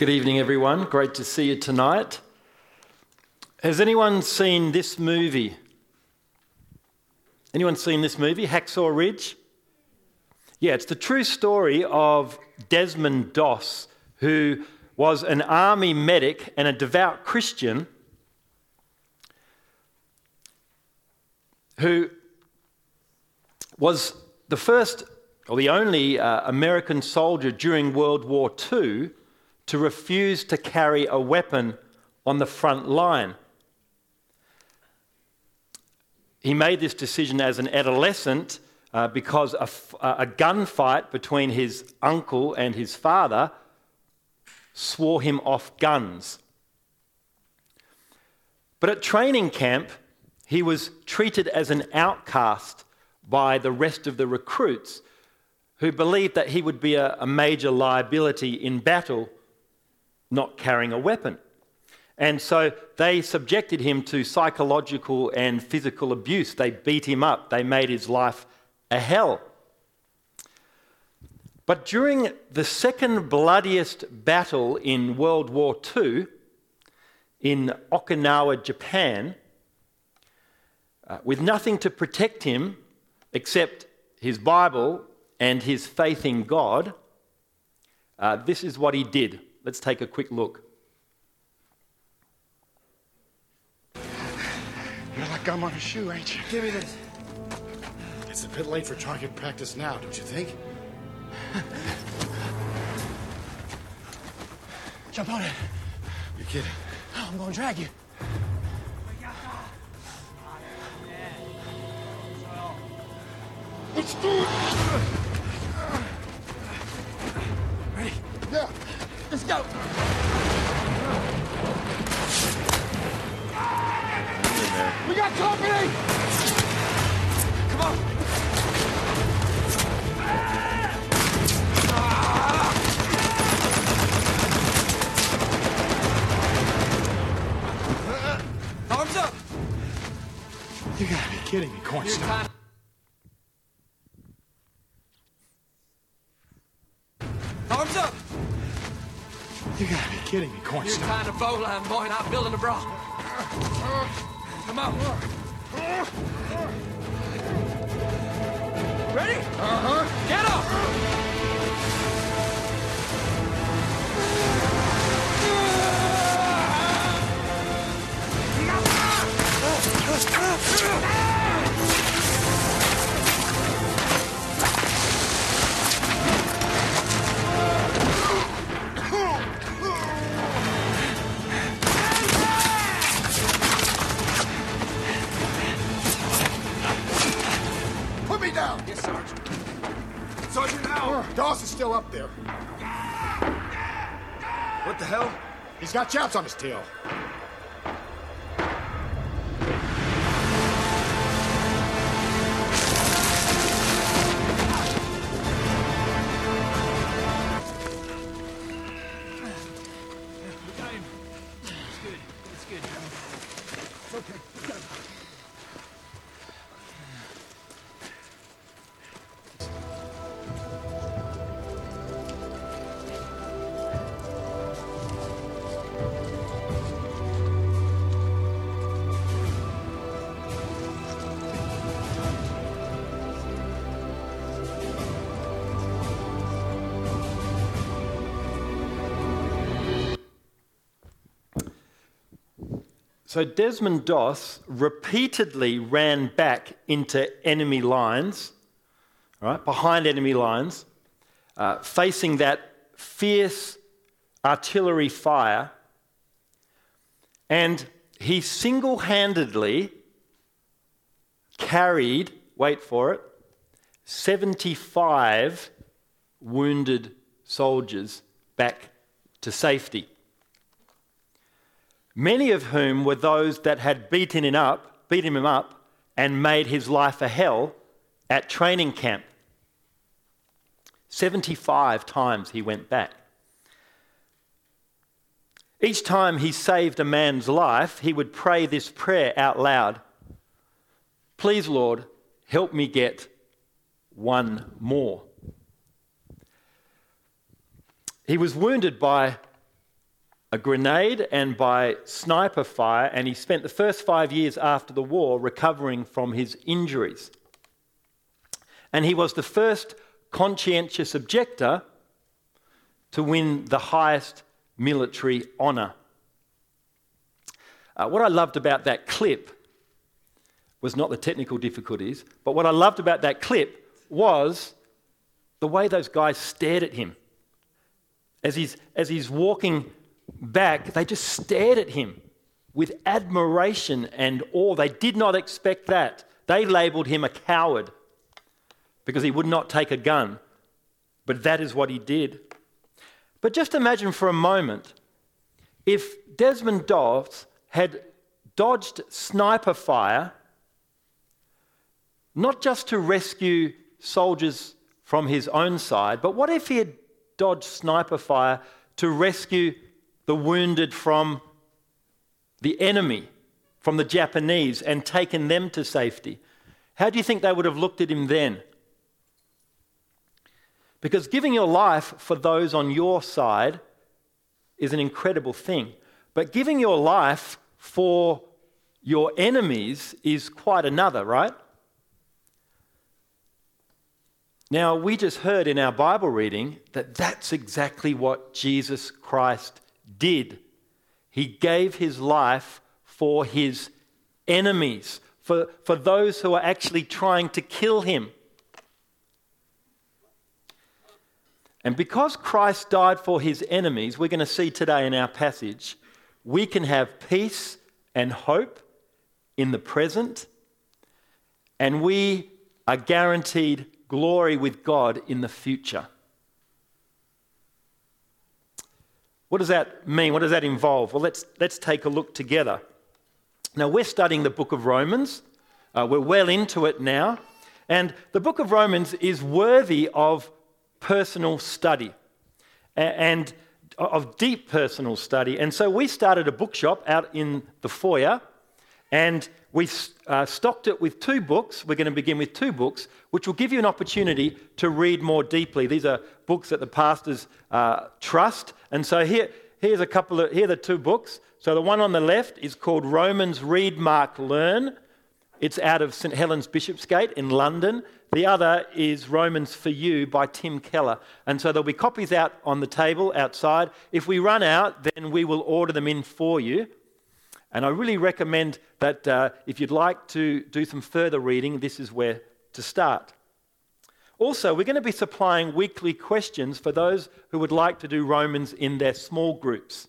Good evening, everyone. Great to see you tonight. Has anyone seen this movie? Anyone seen this movie, Hacksaw Ridge? Yeah, it's the true story of Desmond Doss, who was an army medic and a devout Christian who was the first or the only uh, American soldier during World War II to refuse to carry a weapon on the front line. He made this decision as an adolescent uh, because a, gunfight between his uncle and his father swore him off guns. But at training camp, he was treated as an outcast by the rest of the recruits who believed that he would be a, a major liability in battle not carrying a weapon. And so they subjected him to psychological and physical abuse. They beat him up, they made his life a hell. But during the second bloodiest battle in World War II, in Okinawa, Japan, uh, with nothing to protect him except his Bible and his faith in God, uh, this is what he did. Let's take a quick look. You're like gum on a shoe, ain't you? Give me this. It's a bit late for target practice now, don't you think? Jump on it. You're kidding. Oh, I'm gonna drag you. Let's do it! Ready? Yeah. Let's go. We got company! Come on. Ah. Arms up. You gotta be kidding me, You're kidding me, You're Cornstalk. tying a bowline, boy, not building a bra. Come on. Ready? Uh-huh. Get up! Put down! Yes, Sergeant. Sergeant Howell! Doss is still up there. What the hell? He's got chaps on his tail. So Desmond Doss repeatedly ran back into enemy lines, right, behind enemy lines, uh, facing that fierce artillery fire, and he single handedly carried, wait for it, 75 wounded soldiers back to safety many of whom were those that had beaten him up, beaten him up, and made his life a hell at training camp. 75 times he went back. Each time he saved a man's life, he would pray this prayer out loud Please, Lord, help me get one more. He was wounded by a grenade and by sniper fire, and he spent the first five years after the war recovering from his injuries. And he was the first conscientious objector to win the highest military honour. Uh, what I loved about that clip was not the technical difficulties, but what I loved about that clip was the way those guys stared at him. As he's, as he's walking back, they just stared at him with admiration and awe. They did not expect that. They labeled him a coward because he would not take a gun. But that is what he did. But just imagine for a moment if Desmond Doss had dodged sniper fire, not just to rescue soldiers from his own side, but what if he had dodged sniper fire to rescue the wounded from the enemy, from the Japanese, and taken them to safety? How do you think they would have looked at him then? Because giving your life for those on your side is an incredible thing. But giving your life for your enemies is quite another, right? Now, we just heard in our Bible reading that that's exactly what Jesus Christ did. He gave his life for his enemies, for, for those who are actually trying to kill him. And because Christ died for his enemies, we're going to see today in our passage, we can have peace and hope in the present, and we are guaranteed glory with God in the future. What does that mean? What does that involve? Well, let's, let's take a look together. Now, we're studying the book of Romans. Uh, we're well into it now. And the book of Romans is worthy of personal study and of deep personal study. And so we started a bookshop out in the foyer and we uh, stocked it with two books. We're going to begin with two books, which will give you an opportunity to read more deeply. These are books that the pastors uh, trust. And so here, here's a couple of, here are the two books. So the one on the left is called Romans Read, Mark, Learn. It's out of St. Helen's Bishopsgate in London. The other is Romans for You by Tim Keller. And so there'll be copies out on the table outside. If we run out, then we will order them in for you. And I really recommend that uh, if you'd like to do some further reading, this is where to start. Also, we're going to be supplying weekly questions for those who would like to do Romans in their small groups.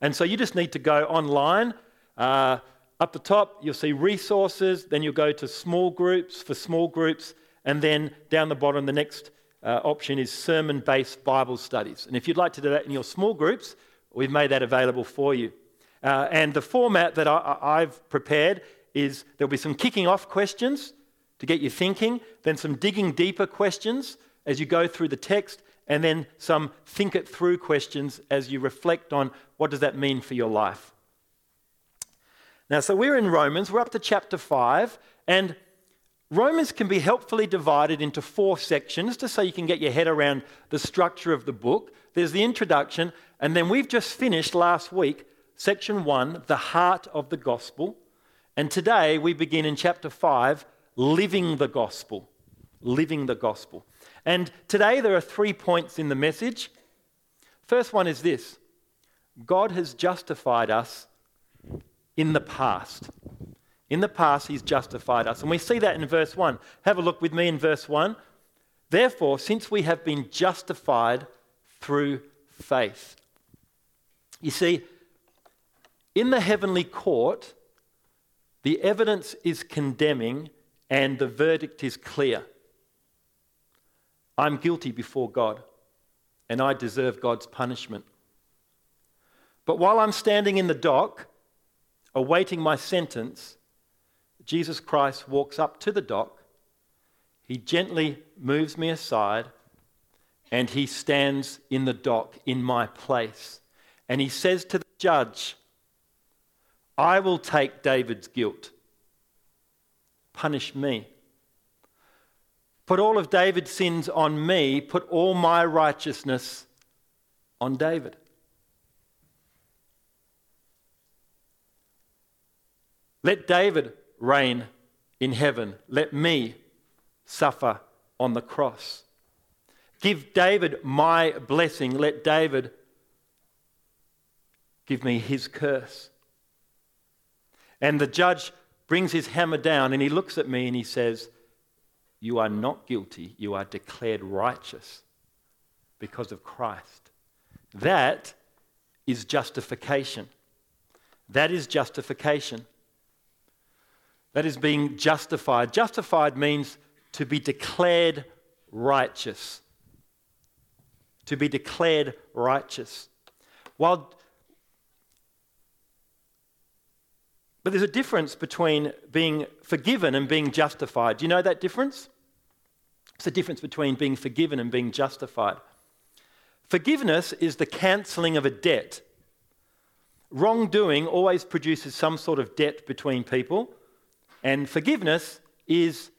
And so you just need to go online. Uh, up the top, you'll see resources, then you'll go to small groups for small groups, and then down the bottom, the next uh, option is sermon based Bible studies. And if you'd like to do that in your small groups, we've made that available for you. Uh, and the format that I, have prepared is there'll be some kicking off questions to get you thinking, then some digging deeper questions as you go through the text, and then some think it through questions as you reflect on what does that mean for your life. Now, so we're in Romans, we're up to chapter 5, and Romans can be helpfully divided into four sections just so you can get your head around the structure of the book. There's the introduction, and then we've just finished last week, section one, the heart of the gospel. And today we begin in chapter 5, living the gospel. Living the gospel. And today there are three points in the message. First one is this God has justified us in the past. In the past, he's justified us. And we see that in verse 1. Have a look with me in verse 1. Therefore, since we have been justified through faith. You see, in the heavenly court, the evidence is condemning and the verdict is clear. I'm guilty before God and I deserve God's punishment. But while I'm standing in the dock, awaiting my sentence, Jesus Christ walks up to the dock. He gently moves me aside and he stands in the dock in my place. And he says to the judge, I will take David's guilt punish me. Put all of David's sins on me, put all my righteousness on David. Let David reign in heaven. Let me suffer on the cross. Give David my blessing. Let David give me his curse. And the judge brings his hammer down and he looks at me and he says, You are not guilty. You are declared righteous because of Christ. That is justification. That is justification. That is being justified. Justified means to be declared righteous. To be declared righteous. While But there's a difference between being forgiven and being justified. Do you know that difference? It's the difference between being forgiven and being justified. Forgiveness is the cancelling of a debt. Wrongdoing always produces some sort of debt between people, and forgiveness is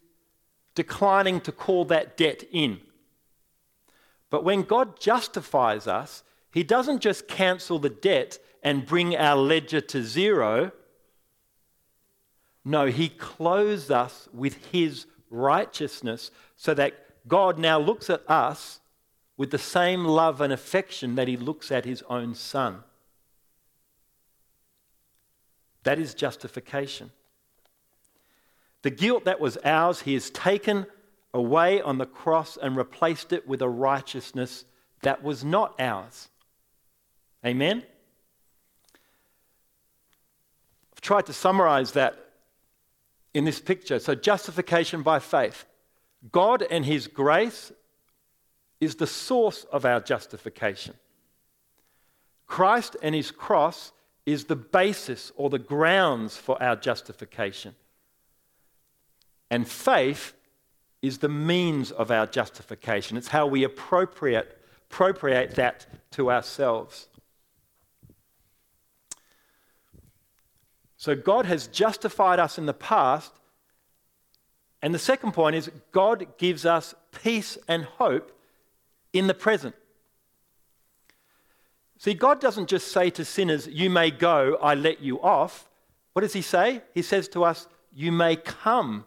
declining to call that debt in. But when God justifies us, He doesn't just cancel the debt and bring our ledger to zero. No, he clothes us with his righteousness so that God now looks at us with the same love and affection that he looks at his own son. That is justification. The guilt that was ours, he has taken away on the cross and replaced it with a righteousness that was not ours. Amen? I've tried to summarize that in this picture. So, justification by faith. God and His grace is the source of our justification. Christ and His cross is the basis or the grounds for our justification. And faith is the means of our justification. It's how we appropriate, appropriate that to ourselves. So God has justified us in the past. And the second point is God gives us peace and hope in the present. See, God doesn't just say to sinners, You may go, I let you off. What does He say? He says to us, You may come.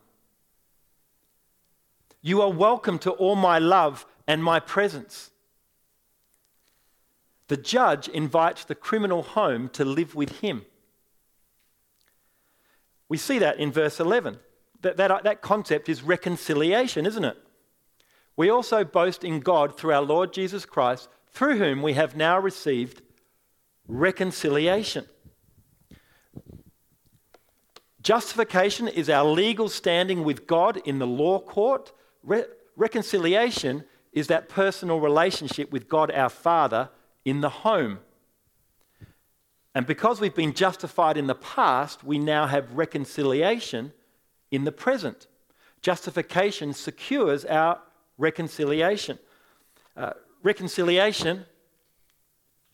You are welcome to all my love and my presence. The judge invites the criminal home to live with him. We see that in verse 11. That, that, that concept is reconciliation, isn't it? We also boast in God through our Lord Jesus Christ, through whom we have now received reconciliation. Justification is our legal standing with God in the law court. Re- reconciliation is that personal relationship with God our Father in the home. And because we've been justified in the past, we now have reconciliation in the present. Justification secures our reconciliation. Uh, reconciliation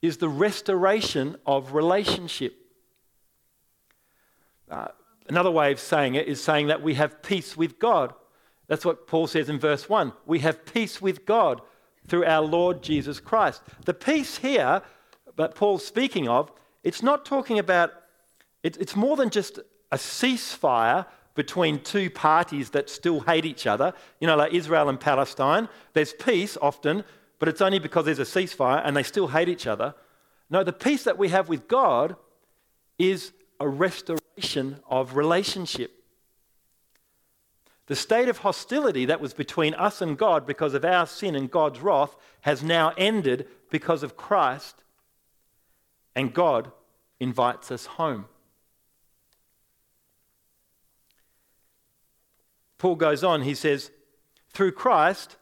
is the restoration of relationship. Uh, another way of saying it is saying that we have peace with God. That's what Paul says in verse 1. We have peace with God through our Lord Jesus Christ. The peace here that Paul's speaking of it's not talking about, it, it's more than just a ceasefire between two parties that still hate each other, you know, like Israel and Palestine. There's peace often, but it's only because there's a ceasefire and they still hate each other. No, the peace that we have with God is a restoration of relationship. The state of hostility that was between us and God because of our sin and God's wrath has now ended because of Christ and God invites us home. Paul goes on, he says, through Christ,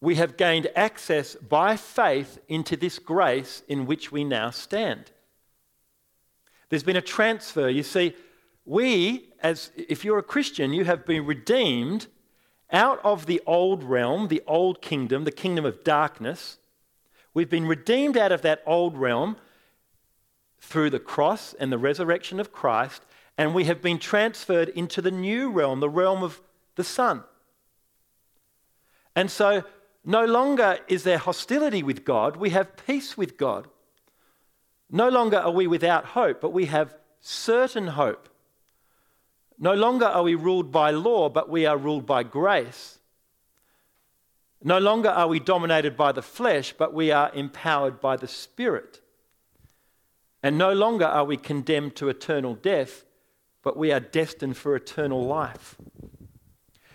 we have gained access by faith into this grace in which we now stand. There's been a transfer. You see, we, as if you're a Christian, you have been redeemed out of the old realm, the old kingdom, the kingdom of darkness, We've been redeemed out of that old realm through the cross and the resurrection of Christ, and we have been transferred into the new realm, the realm of the Son. And so, no longer is there hostility with God, we have peace with God. No longer are we without hope, but we have certain hope. No longer are we ruled by law, but we are ruled by grace. No longer are we dominated by the flesh, but we are empowered by the Spirit. And no longer are we condemned to eternal death, but we are destined for eternal life.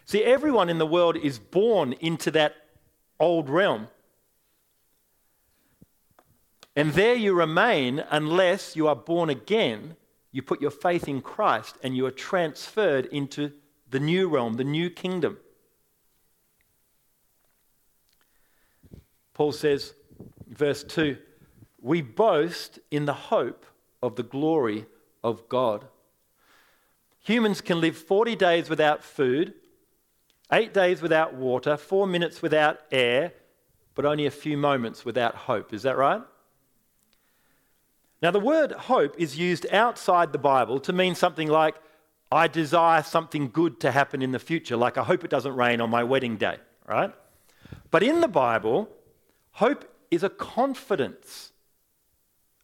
See, everyone in the world is born into that old realm. And there you remain unless you are born again, you put your faith in Christ, and you are transferred into the new realm, the new kingdom. Paul says, verse 2 We boast in the hope of the glory of God. Humans can live 40 days without food, eight days without water, four minutes without air, but only a few moments without hope. Is that right? Now, the word hope is used outside the Bible to mean something like, I desire something good to happen in the future, like I hope it doesn't rain on my wedding day, right? But in the Bible, Hope is a confidence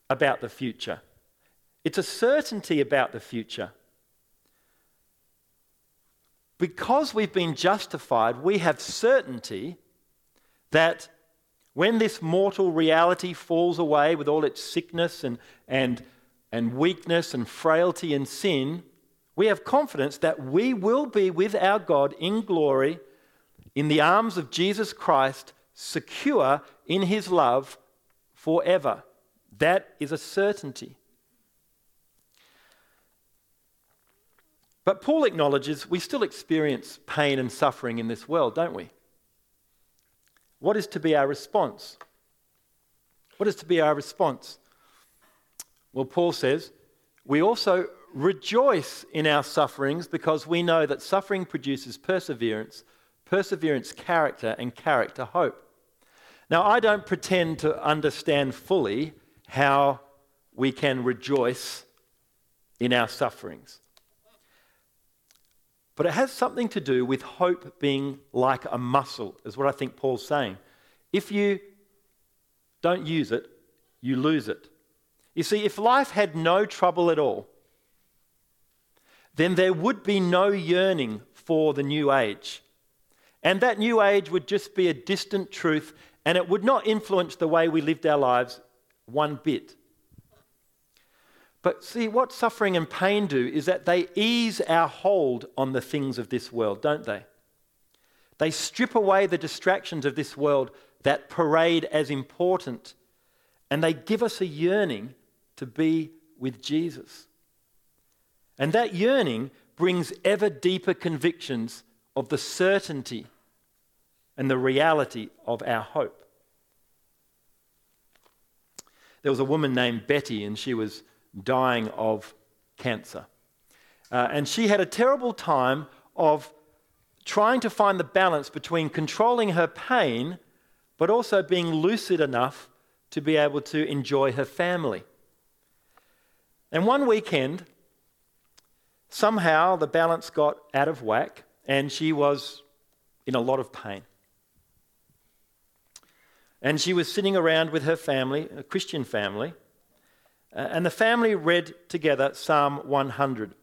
about the future, it's a certainty about the future. Because we've been justified, we have certainty that when this mortal reality falls away with all its sickness and, and, and weakness and frailty and sin, we have confidence that we will be with our God in glory in the arms of Jesus Christ secure in his love forever. That is a certainty. But Paul acknowledges we still experience pain and suffering in this world, don't we? What is to be our response? What is to be our response? Well, Paul says, we also rejoice in our sufferings because we know that suffering produces perseverance, perseverance, character, and character, hope. Now, I don't pretend to understand fully how we can rejoice in our sufferings. But it has something to do with hope being like a muscle, is what I think Paul's saying. If you don't use it, you lose it. You see, if life had no trouble at all, then there would be no yearning for the new age. And that new age would just be a distant truth and it would not influence the way we lived our lives one bit. But see, what suffering and pain do is that they ease our hold on the things of this world, don't they? They strip away the distractions of this world that parade as important, and they give us a yearning to be with Jesus. And that yearning brings ever deeper convictions of the certainty and the reality of our hope. There was a woman named Betty, and she was dying of cancer. Uh, and she had a terrible time of trying to find the balance between controlling her pain but also being lucid enough to be able to enjoy her family. And one weekend, somehow the balance got out of whack and she was in a lot of pain. And she was sitting around with her family, a Christian family, uh, and the family read together Psalm 100.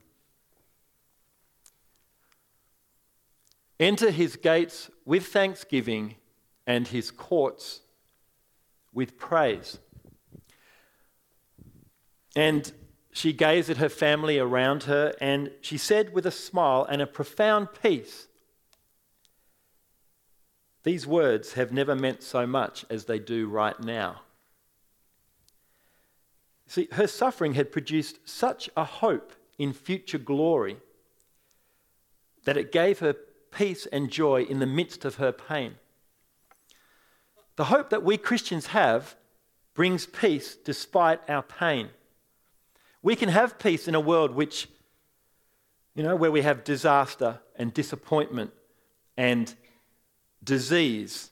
Enter his gates with thanksgiving and his courts with praise. And she gazed at her family around her and she said with a smile and a profound peace, these words have never meant so much as they do right now. See, her suffering had produced such a hope in future glory that it gave her peace and joy in the midst of her pain. The hope that we Christians have brings peace despite our pain. We can have peace in a world which, you know, where we have disaster and disappointment and disease,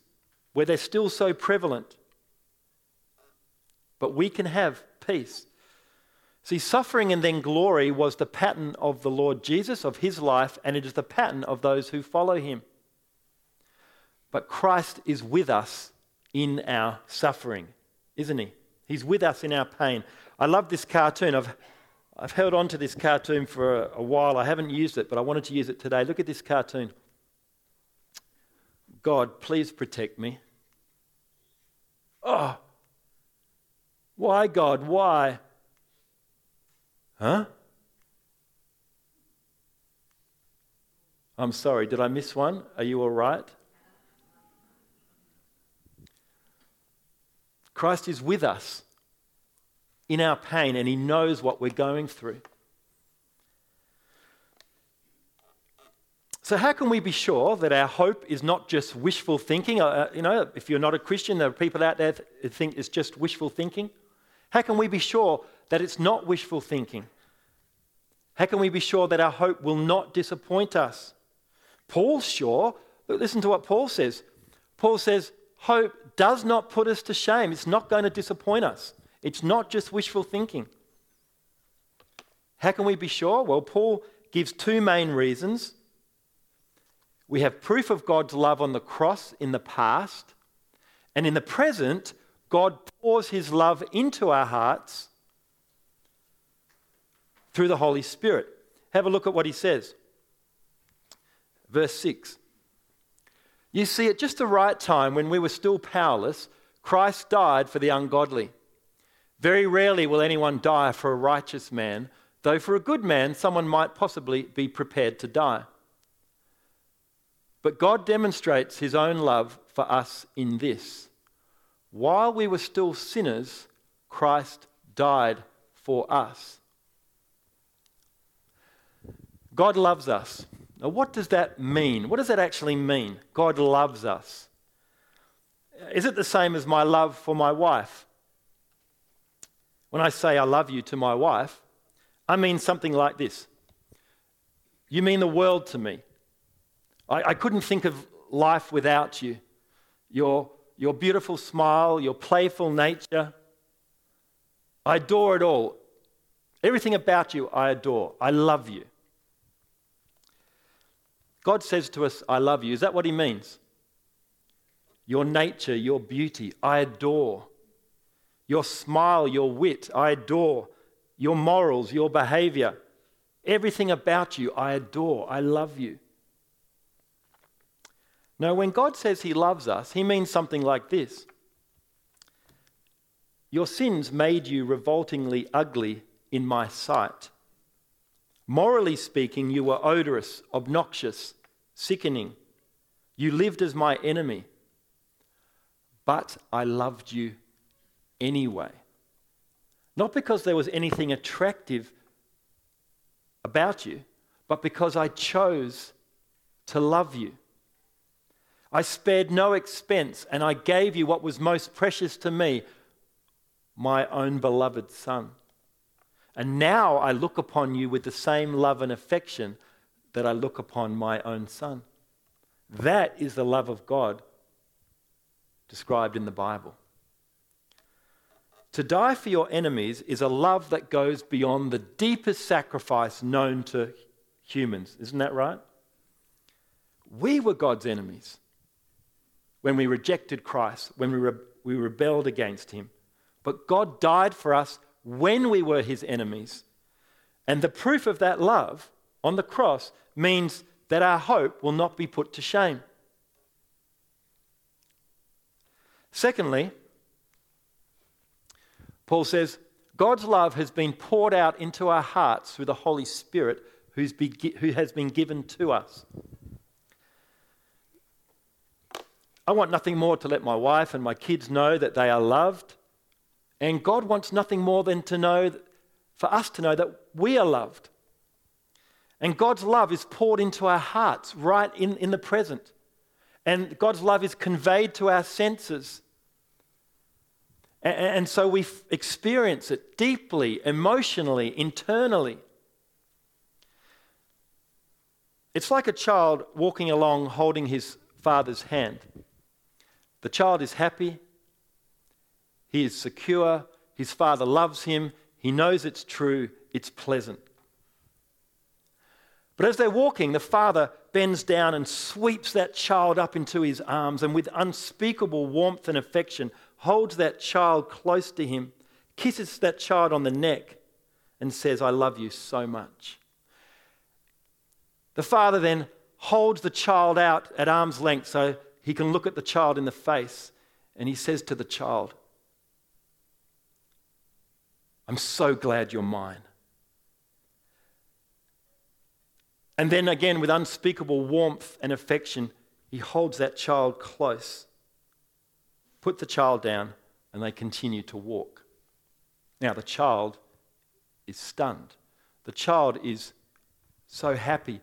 where they're still so prevalent. But we can have peace. See, suffering and then glory was the pattern of the Lord Jesus, of his life, and it is the pattern of those who follow him. But Christ is with us in our suffering, isn't he? He's with us in our pain. I love this cartoon. I've, I've held on to this cartoon for a, a while. I haven't used it, but I wanted to use it today. Look at this cartoon. God, please protect me. Oh, why, God? Why? Huh? I'm sorry, did I miss one? Are you all right? Christ is with us in our pain and He knows what we're going through. So, how can we be sure that our hope is not just wishful thinking? Uh, you know, if you're not a Christian, there are people out there that think it's just wishful thinking. How can we be sure that it's not wishful thinking? How can we be sure that our hope will not disappoint us? Paul's sure. Listen to what Paul says. Paul says, Hope does not put us to shame. It's not going to disappoint us. It's not just wishful thinking. How can we be sure? Well, Paul gives two main reasons. We have proof of God's love on the cross in the past, and in the present, God pours his love into our hearts through the Holy Spirit. Have a look at what he says. Verse 6. You see, at just the right time, when we were still powerless, Christ died for the ungodly. Very rarely will anyone die for a righteous man, though for a good man, someone might possibly be prepared to die. But God demonstrates his own love for us in this while we were still sinners, Christ died for us. God loves us. Now, what does that mean? What does that actually mean? God loves us. Is it the same as my love for my wife? When I say I love you to my wife, I mean something like this You mean the world to me. I, I couldn't think of life without you. You're your beautiful smile, your playful nature. I adore it all. Everything about you, I adore. I love you. God says to us, I love you. Is that what He means? Your nature, your beauty, I adore. Your smile, your wit, I adore. Your morals, your behavior, everything about you, I adore. I love you. No, when God says He loves us, He means something like this Your sins made you revoltingly ugly in my sight. Morally speaking, you were odorous, obnoxious, sickening. You lived as my enemy. But I loved you anyway. Not because there was anything attractive about you, but because I chose to love you. I spared no expense, and I gave you what was most precious to me, my own beloved Son. And now I look upon you with the same love and affection that I look upon my own Son. That is the love of God described in the Bible. To die for your enemies is a love that goes beyond the deepest sacrifice known to humans. Isn't that right? We were God's enemies when we rejected Christ, when we, re- we rebelled against him. But God died for us when we were his enemies. And the proof of that love on the cross means that our hope will not be put to shame. Secondly, Paul says, God's love has been poured out into our hearts through the Holy Spirit who has been given to us. I want nothing more to let my wife and my kids know that they are loved. And God wants nothing more than to know, for us to know that we are loved. And God's love is poured into our hearts right in, in the present. And God's love is conveyed to our senses. And, and so we experience it deeply, emotionally, internally. It's like a child walking along holding his father's hand. The child is happy, he is secure, his father loves him, he knows it's true, it's pleasant. But as they're walking, the father bends down and sweeps that child up into his arms and with unspeakable warmth and affection holds that child close to him, kisses that child on the neck, and says, I love you so much. The father then holds the child out at arm's length. So he can look at the child in the face and he says to the child, I'm so glad you're mine. And then again, with unspeakable warmth and affection, he holds that child close, put the child down, and they continue to walk. Now, the child is stunned. The child is so happy.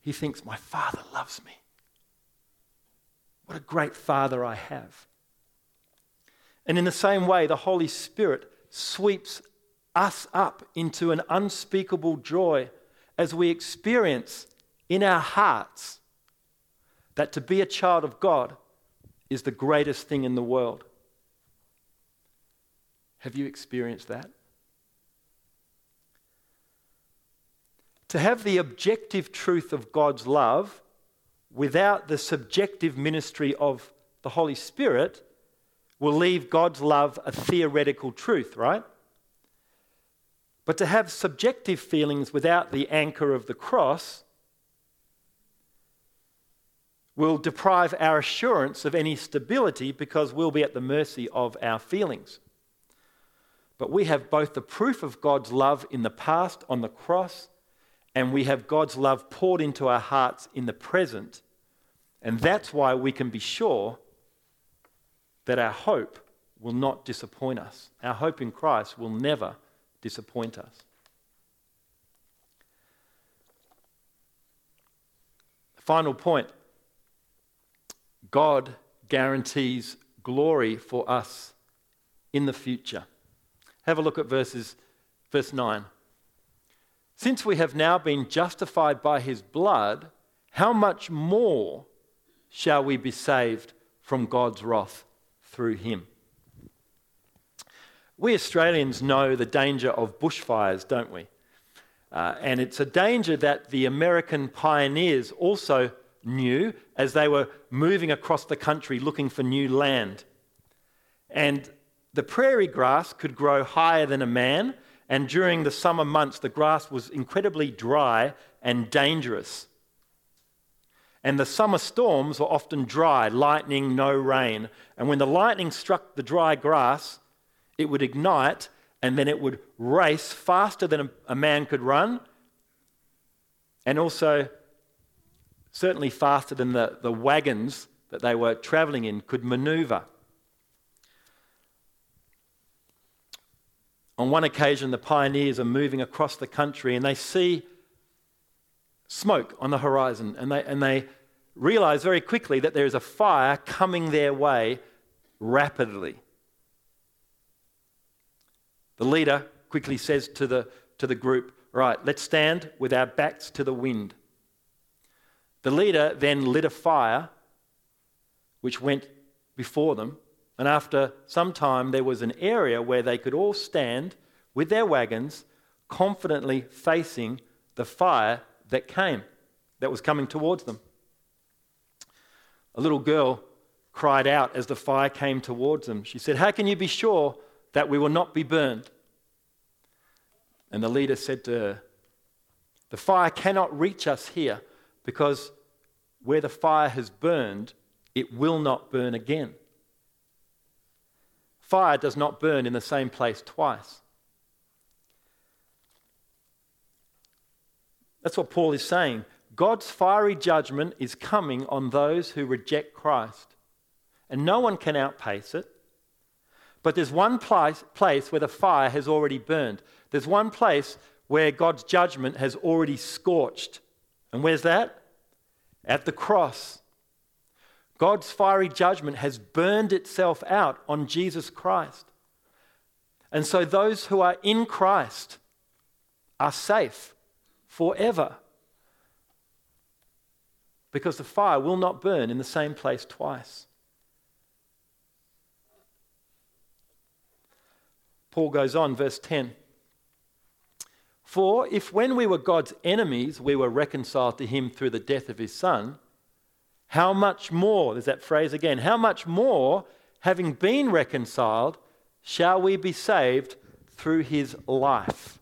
He thinks, My father loves me. What a great father I have. And in the same way, the Holy Spirit sweeps us up into an unspeakable joy as we experience in our hearts that to be a child of God is the greatest thing in the world. Have you experienced that? To have the objective truth of God's love without the subjective ministry of the Holy Spirit will leave God's love a theoretical truth, right? But to have subjective feelings without the anchor of the cross will deprive our assurance of any stability because we'll be at the mercy of our feelings. But we have both the proof of God's love in the past on the cross, and we have God's love poured into our hearts in the present. And that's why we can be sure that our hope will not disappoint us. Our hope in Christ will never disappoint us. Final point God guarantees glory for us in the future. Have a look at verses verse 9. Since we have now been justified by his blood, how much more shall we be saved from God's wrath through him? We Australians know the danger of bushfires, don't we? Uh, and it's a danger that the American pioneers also knew as they were moving across the country looking for new land. And the prairie grass could grow higher than a man, and during the summer months, the grass was incredibly dry and dangerous. And the summer storms were often dry, lightning, no rain. And when the lightning struck the dry grass, it would ignite and then it would race faster than a, man could run, and also certainly faster than the, the wagons that they were traveling in could maneuver. On one occasion, the pioneers are moving across the country and they see smoke on the horizon, and they, and they realize very quickly that there is a fire coming their way rapidly. The leader quickly says to the, to the group, Right, let's stand with our backs to the wind. The leader then lit a fire which went before them, and after some time, there was an area where they could all stand with their wagons, confidently facing the fire that came, that was coming towards them. A little girl cried out as the fire came towards them. She said, How can you be sure that we will not be burned. And the leader said to her, The fire cannot reach us here because where the fire has burned, it will not burn again. Fire does not burn in the same place twice. That's what Paul is saying. God's fiery judgment is coming on those who reject Christ. And no one can outpace it. But there's one place, where the fire has already burned. There's one place where God's judgment has already scorched. And where's that? At the cross. God's fiery judgment has burned itself out on Jesus Christ. And so those who are in Christ are safe forever. Because the fire will not burn in the same place twice. Paul goes on, verse 10. For if when we were God's enemies, we were reconciled to him through the death of his son, how much more, there's that phrase again, how much more, having been reconciled, shall we be saved through his life.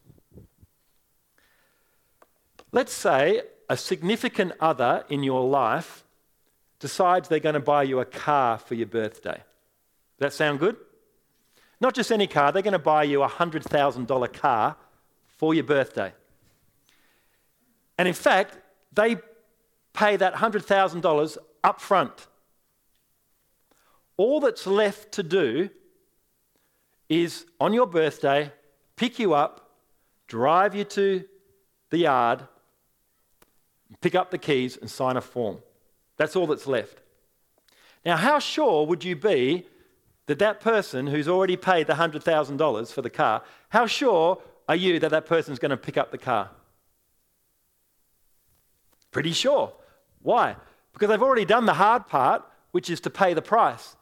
Let's say a significant other in your life decides they're going to buy you a car for your birthday. Does that sound good? Not just any car, they're going to buy you a $100,000 car for your birthday. And in fact, they pay that $100,000 up front. All that's left to do is on your birthday, pick you up, drive you to the yard, pick up the keys, and sign a form. That's all that's left. Now, how sure would you be that that person who's already paid the $100,000 for the car, how sure are you that that person's going to pick up the car? Pretty sure. Why? Because they've already done the hard part, which is to pay the price.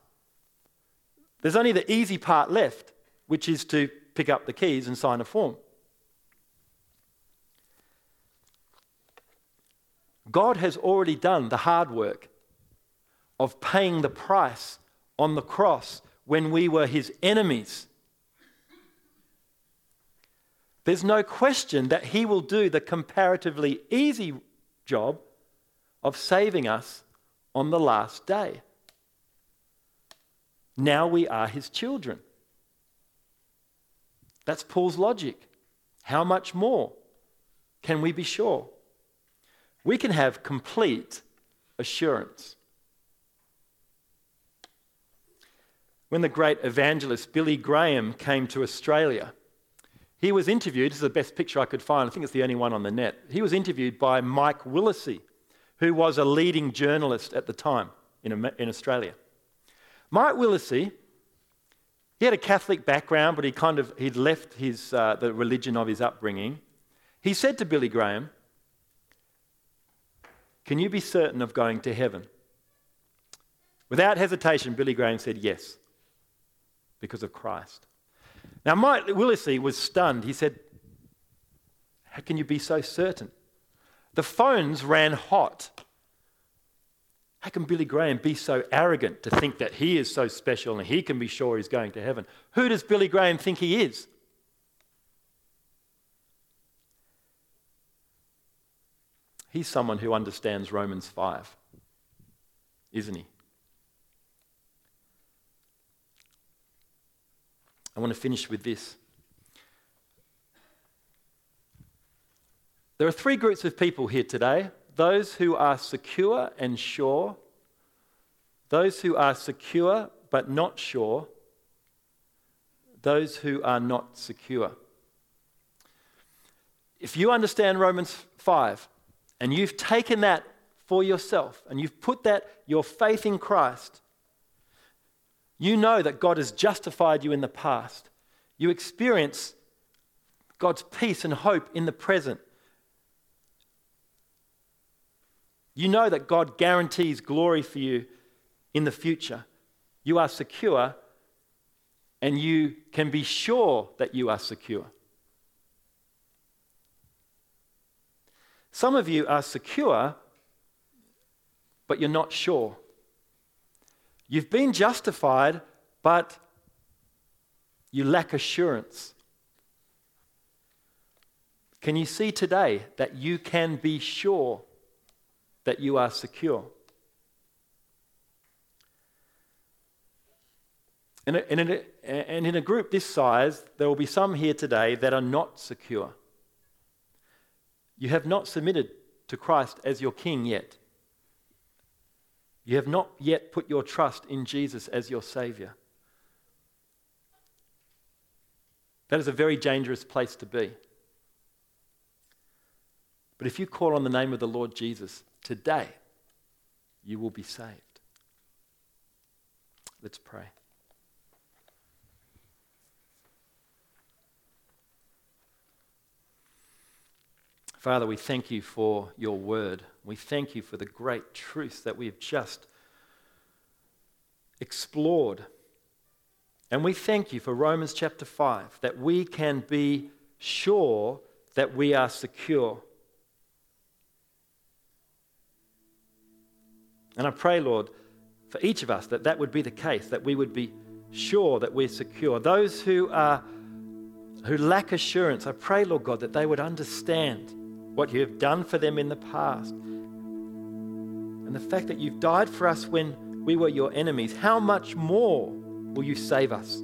There's only the easy part left, which is to pick up the keys and sign a form. God has already done the hard work of paying the price on the cross when we were his enemies. There's no question that he will do the comparatively easy job of saving us on the last day. Now we are his children. That's Paul's logic. How much more can we be sure? We can have complete assurance. When the great evangelist Billy Graham came to Australia, he was interviewed. This is the best picture I could find. I think it's the only one on the net. He was interviewed by Mike Willesee, who was a leading journalist at the time in, in Australia. Mike Willesee, he had a Catholic background, but he kind of he'd left his, uh, the religion of his upbringing. He said to Billy Graham, Can you be certain of going to heaven? Without hesitation, Billy Graham said yes, because of Christ. Now, Mike Willesee was stunned. He said, How can you be so certain? The phones ran hot. How can Billy Graham be so arrogant to think that he is so special and he can be sure he's going to heaven? Who does Billy Graham think he is? He's someone who understands Romans 5, isn't he? I want to finish with this. There are three groups of people here today those who are secure and sure, those who are secure but not sure, those who are not secure. If you understand Romans 5 and you've taken that for yourself and you've put that, your faith in Christ, you know that God has justified you in the past. You experience God's peace and hope in the present. You know that God guarantees glory for you in the future. You are secure and you can be sure that you are secure. Some of you are secure, but you're not sure. You've been justified, but you lack assurance. Can you see today that you can be sure that you are secure? And in, a, group this size, there will be some here today that are not secure. You have not submitted to Christ as your king yet. You have not yet put your trust in Jesus as your Savior. That is a very dangerous place to be. But if you call on the name of the Lord Jesus today, you will be saved. Let's pray. Father, we thank you for your word. We thank you for the great truth that we've just explored. And we thank you for Romans chapter 5, that we can be sure that we are secure. And I pray, Lord, for each of us that that would be the case, that we would be sure that we're secure. Those who are who lack assurance, I pray, Lord God, that they would understand what you have done for them in the past. And the fact that you've died for us when we were your enemies, how much more will you save us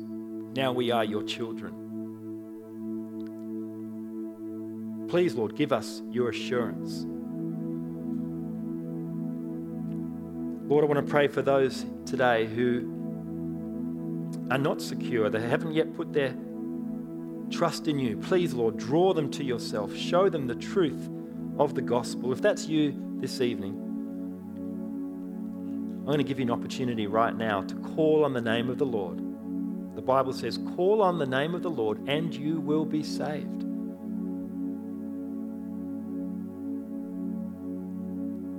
now we are your children? Please, Lord, give us your assurance. Lord, I want to pray for those today who are not secure, they haven't yet put their trust in you. Please, Lord, draw them to yourself. Show them the truth of the gospel. If that's you this evening, I'm going to give you an opportunity right now to call on the name of the Lord. The Bible says, Call on the name of the Lord and you will be saved.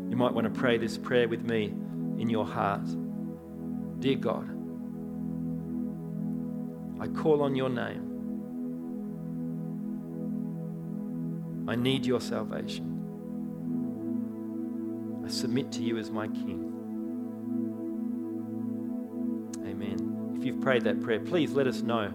You might want to pray this prayer with me in your heart. Dear God, I call on your name. I need your salvation. I submit to you as my King. Amen. If you've prayed that prayer, please let us know